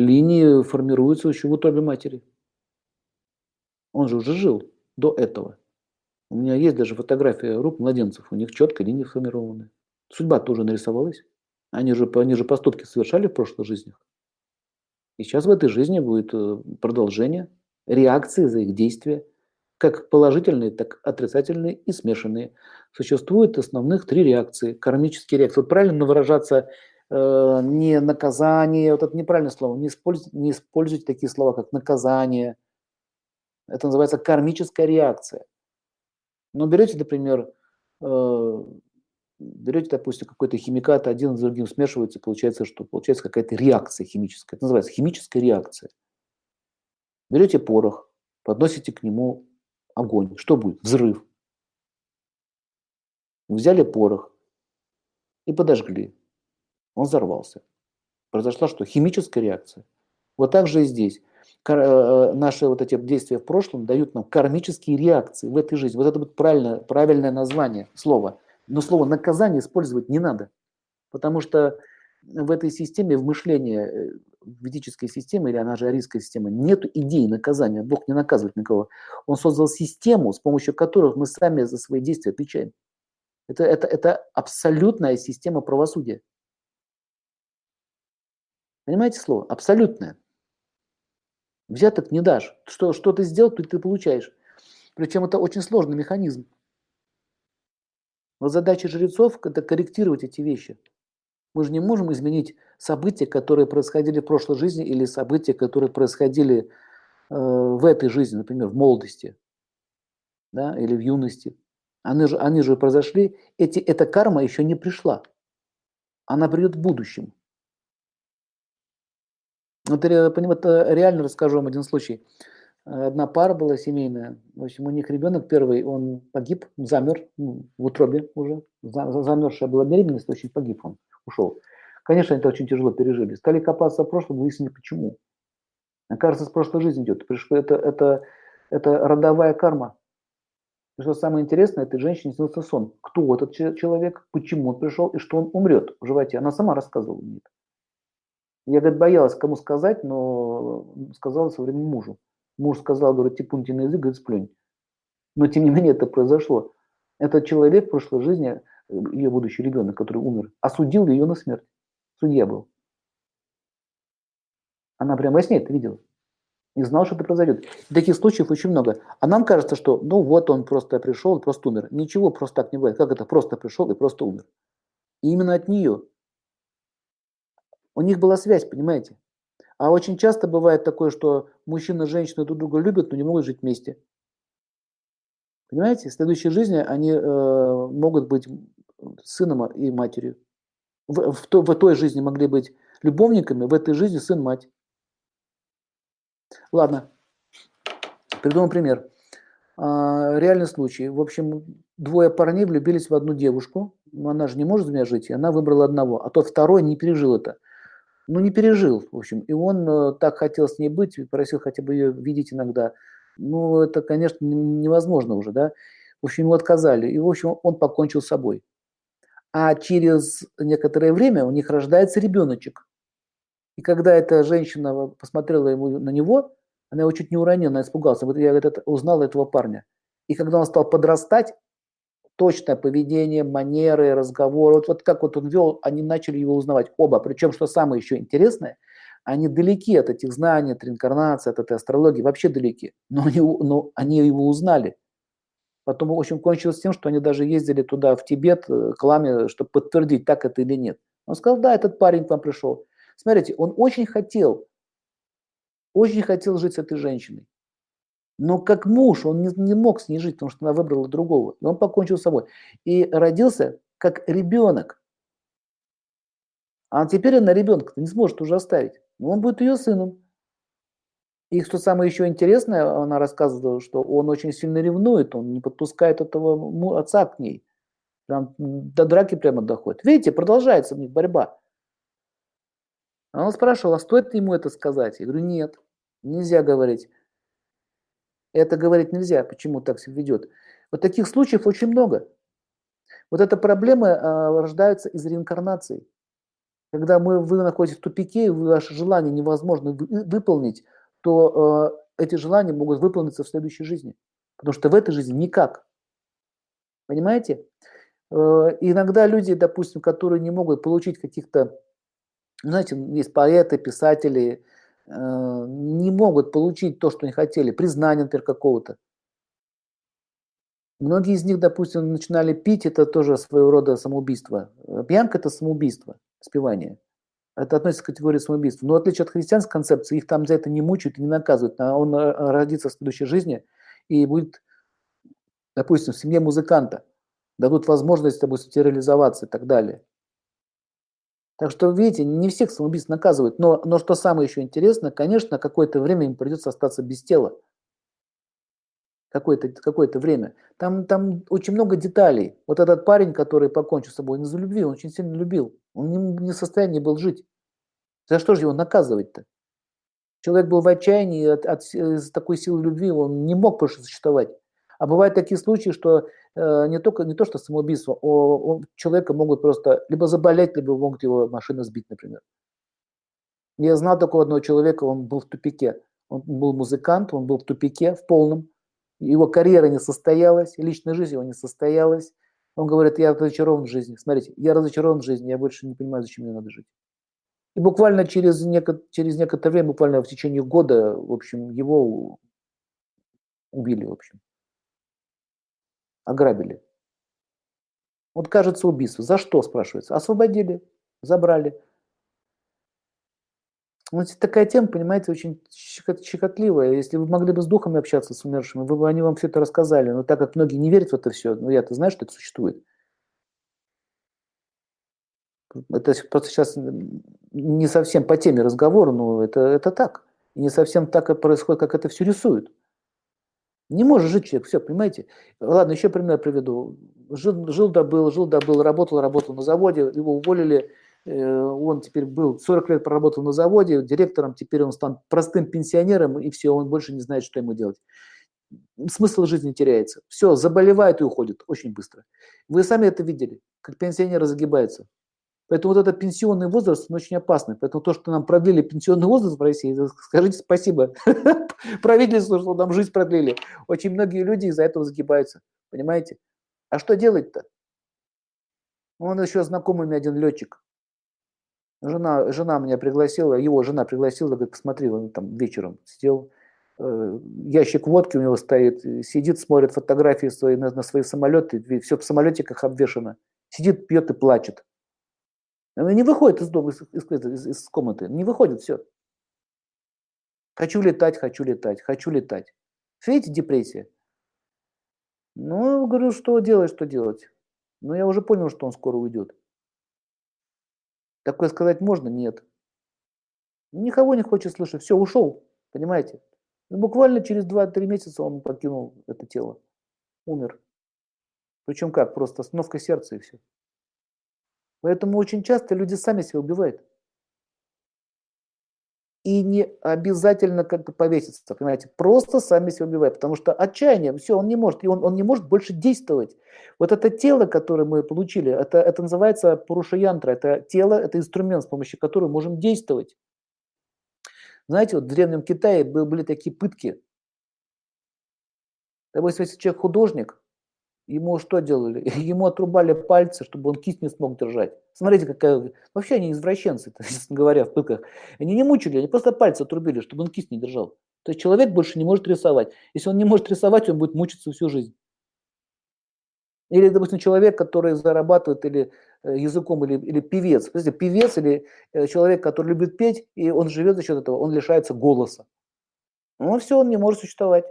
линии формируются еще в утробе матери. Он же уже жил до этого. У меня есть даже фотография рук младенцев, у них четко линии сформированы. Судьба тоже нарисовалась. Они же, они же поступки совершали в прошлых жизнях. И сейчас в этой жизни будет э, продолжение, реакции за их действия, как положительные, так отрицательные и смешанные. Существует основных три реакции, кармические реакции. Вот правильно выражаться э, не наказание, вот это неправильное слово, не используйте, не используйте такие слова, как наказание. Это называется кармическая реакция. Но берете, например, э, берете, допустим, какой-то химикат, один с другим смешивается, получается, что получается какая-то реакция химическая. Это называется химическая реакция. Берете порох, подносите к нему огонь. Что будет? Взрыв. Взяли порох и подожгли. Он взорвался. Произошла что? Химическая реакция. Вот так же и здесь. Э, наши вот эти действия в прошлом дают нам кармические реакции в этой жизни. Вот это будет правильное, правильное название слова – но слово наказание использовать не надо, потому что в этой системе, в мышлении э, ведической системы, или она же арийская система, нет идеи наказания. Бог не наказывает никого. Он создал систему, с помощью которой мы сами за свои действия отвечаем. Это, это, это абсолютная система правосудия. Понимаете слово? Абсолютная. Взяток не дашь. Что, что ты сделал, то ты получаешь. Причем это очень сложный механизм. Но задача жрецов – это корректировать эти вещи. Мы же не можем изменить события, которые происходили в прошлой жизни, или события, которые происходили э, в этой жизни, например, в молодости да, или в юности. Они же, они же произошли, эти, эта карма еще не пришла. Она придет в будущем. Вот, вот реально расскажу вам один случай. Одна пара была семейная. В общем, у них ребенок первый, он погиб, замер ну, в утробе уже. Замерзшая была беременность, очень погиб он, ушел. Конечно, это очень тяжело пережили. Стали копаться в прошлом, выяснили почему. Кажется, с прошлой жизни идет. Это, это, это родовая карма. И что самое интересное, этой женщине снился сон. Кто этот человек, почему он пришел и что он умрет в животе. Она сама рассказывала мне это. Я, говорит, боялась кому сказать, но сказала со временем мужу. Муж сказал, говорит, типун на язык, говорит, сплюнь. Но тем не менее это произошло. Этот человек в прошлой жизни, ее будущий ребенок, который умер, осудил ее на смерть. Судья был. Она прямо во сне это видела. И знал, что это произойдет. Таких случаев очень много. А нам кажется, что ну вот он просто пришел просто умер. Ничего просто так не бывает. Как это просто пришел и просто умер? И именно от нее. У них была связь, понимаете? А очень часто бывает такое, что мужчина и женщина друг друга любят, но не могут жить вместе. Понимаете? В следующей жизни они э, могут быть сыном и матерью. В, в, то, в той жизни могли быть любовниками, в этой жизни сын-мать. Ладно, придумал пример. А, реальный случай. В общем, двое парней влюбились в одну девушку. Но она же не может с двумя жить, и она выбрала одного. А тот второй не пережил это ну, не пережил, в общем. И он э, так хотел с ней быть, просил хотя бы ее видеть иногда. Ну, это, конечно, невозможно уже, да. В общем, ему отказали. И, в общем, он покончил с собой. А через некоторое время у них рождается ребеночек. И когда эта женщина посмотрела ему на него, она его чуть не уронила, она испугалась. Вот я говорит, узнала этого парня. И когда он стал подрастать, точное поведение, манеры, разговоры. Вот, вот как вот он вел, они начали его узнавать оба. Причем, что самое еще интересное, они далеки от этих знаний, от реинкарнации, от этой астрологии, вообще далеки. Но они, но они его узнали. Потом, в общем, кончилось тем, что они даже ездили туда, в Тибет, э, к ламе, чтобы подтвердить, так это или нет. Он сказал, да, этот парень к вам пришел. Смотрите, он очень хотел, очень хотел жить с этой женщиной. Но как муж он не, не мог с ней жить, потому что она выбрала другого. И он покончил с собой. И родился как ребенок. А теперь она ребенка не сможет уже оставить. Но он будет ее сыном. И что самое еще интересное, она рассказывала, что он очень сильно ревнует, он не подпускает этого отца к ней. Прям до драки прямо доходит. Видите, продолжается у них борьба. Она спрашивала, а стоит ему это сказать? Я говорю, нет, нельзя говорить. Это говорить нельзя, почему так себя ведет. Вот таких случаев очень много. Вот эта проблема э, рождается из реинкарнации. Когда мы, вы находитесь в тупике, и ваше желание невозможно выполнить, то э, эти желания могут выполниться в следующей жизни. Потому что в этой жизни никак. Понимаете? Э, иногда люди, допустим, которые не могут получить каких-то, знаете, есть поэты, писатели, не могут получить то, что они хотели, признание, например, какого-то. Многие из них, допустим, начинали пить, это тоже своего рода самоубийство. Пьянка – это самоубийство, спивание. Это относится к категории самоубийства. Но в отличие от христианской концепции, их там за это не мучают и не наказывают. А он э, родится в следующей жизни и будет, допустим, в семье музыканта. Дадут возможность, допустим, реализоваться и так далее. Так что, видите, не всех самоубийств наказывают. Но, но что самое еще интересное, конечно, какое-то время им придется остаться без тела какое-то какое время. Там, там очень много деталей. Вот этот парень, который покончил с собой, из-за любви, он очень сильно любил. Он не, не в состоянии был жить. За что же его наказывать-то? Человек был в отчаянии от, от, из такой силы любви, он не мог больше существовать. А бывают такие случаи, что э, не, только, не то, что самоубийство, о, человека могут просто либо заболеть, либо могут его машина сбить, например. Я знал такого одного человека, он был в тупике. Он был музыкант, он был в тупике, в полном его карьера не состоялась, личная жизнь его не состоялась. Он говорит, я разочарован в жизни. Смотрите, я разочарован в жизни, я больше не понимаю, зачем мне надо жить. И буквально через, неко, через некоторое время, буквально в течение года, в общем, его убили, в общем. Ограбили. Вот кажется убийство. За что, спрашивается? Освободили, забрали. Вот ну, такая тема, понимаете, очень щекотливая. Если вы могли бы с духами общаться, с умершими, вы бы они вам все это рассказали. Но так как многие не верят в это все, ну я-то знаю, что это существует. Это просто сейчас не совсем по теме разговора, но это, это так. И не совсем так и происходит, как это все рисуют. Не может жить человек, все, понимаете? Ладно, еще пример приведу. Жил, жил да был, жил да был, работал, работал на заводе, его уволили, Э, он теперь был 40 лет проработал на заводе, директором, теперь он стал простым пенсионером, и все, он больше не знает, что ему делать. Смысл жизни теряется. Все, заболевает и уходит очень быстро. Вы сами это видели, как пенсионеры загибаются. Поэтому вот этот пенсионный возраст, он очень опасный. Поэтому то, что нам продлили пенсионный возраст в России, скажите спасибо правительству, что нам жизнь продлили. Очень многие люди из-за этого загибаются. Понимаете? А что делать-то? Он еще знакомый мне один летчик. Жена, жена меня пригласила, его жена пригласила, говорит, посмотри, он там вечером сидел, э, ящик водки у него стоит, сидит, смотрит фотографии свои на, на свои самолеты, все в самолетиках обвешено, сидит, пьет и плачет. Он не выходит из дома, из, из, из комнаты, не выходит, все. Хочу летать, хочу летать, хочу летать. Видите, депрессия. Ну, говорю, что делать, что делать. Но я уже понял, что он скоро уйдет. Такое сказать можно? Нет. Никого не хочет слышать. Все, ушел. Понимаете? И буквально через 2-3 месяца он покинул это тело. Умер. Причем как? Просто остановка сердца и все. Поэтому очень часто люди сами себя убивают и не обязательно как-то повеситься, понимаете, просто сами себя убивают, потому что отчаяние, все, он не может, и он, он не может больше действовать. Вот это тело, которое мы получили, это, это называется Пурушаянтра, это тело, это инструмент, с помощью которого можем действовать. Знаете, вот в Древнем Китае были такие пытки. Допустим, если человек художник, Ему что делали? Ему отрубали пальцы, чтобы он кисть не смог держать. Смотрите, какая... Вообще они извращенцы, честно говоря, в пыках. Они не мучили, они просто пальцы отрубили, чтобы он кисть не держал. То есть человек больше не может рисовать. Если он не может рисовать, он будет мучиться всю жизнь. Или, допустим, человек, который зарабатывает или э, языком, или, или певец. Смотрите, певец или э, человек, который любит петь, и он живет за счет этого, он лишается голоса. Ну все, он не может существовать.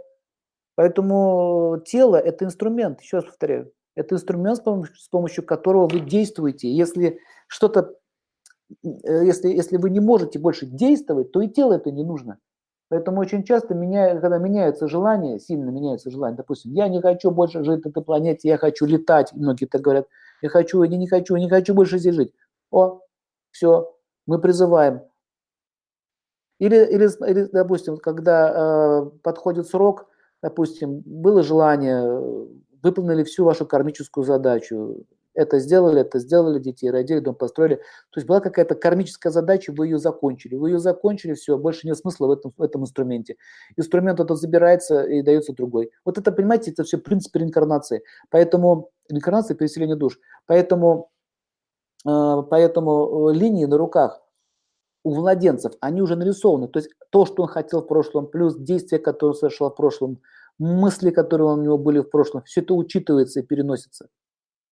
Поэтому тело – это инструмент, еще раз повторяю, это инструмент, с помощью, с помощью которого вы действуете. Если что-то, э, если, если вы не можете больше действовать, то и тело это не нужно. Поэтому очень часто, меня, когда меняются желания, сильно меняются желания, допустим, я не хочу больше жить на этой планете, я хочу летать, многие так говорят, я хочу, я не хочу, не хочу больше здесь жить. О, все, мы призываем. Или, или, или допустим, когда э, подходит срок – допустим, было желание, выполнили всю вашу кармическую задачу, это сделали, это сделали, детей родили, дом построили. То есть была какая-то кармическая задача, вы ее закончили. Вы ее закончили, все, больше нет смысла в этом, в этом инструменте. Инструмент этот забирается и дается другой. Вот это, понимаете, это все принцип реинкарнации. Поэтому реинкарнация, переселение душ. Поэтому, э, поэтому э, линии на руках у младенцев, они уже нарисованы. То есть то, что он хотел в прошлом, плюс действия, которые он совершал в прошлом, мысли, которые у него были в прошлом, все это учитывается и переносится.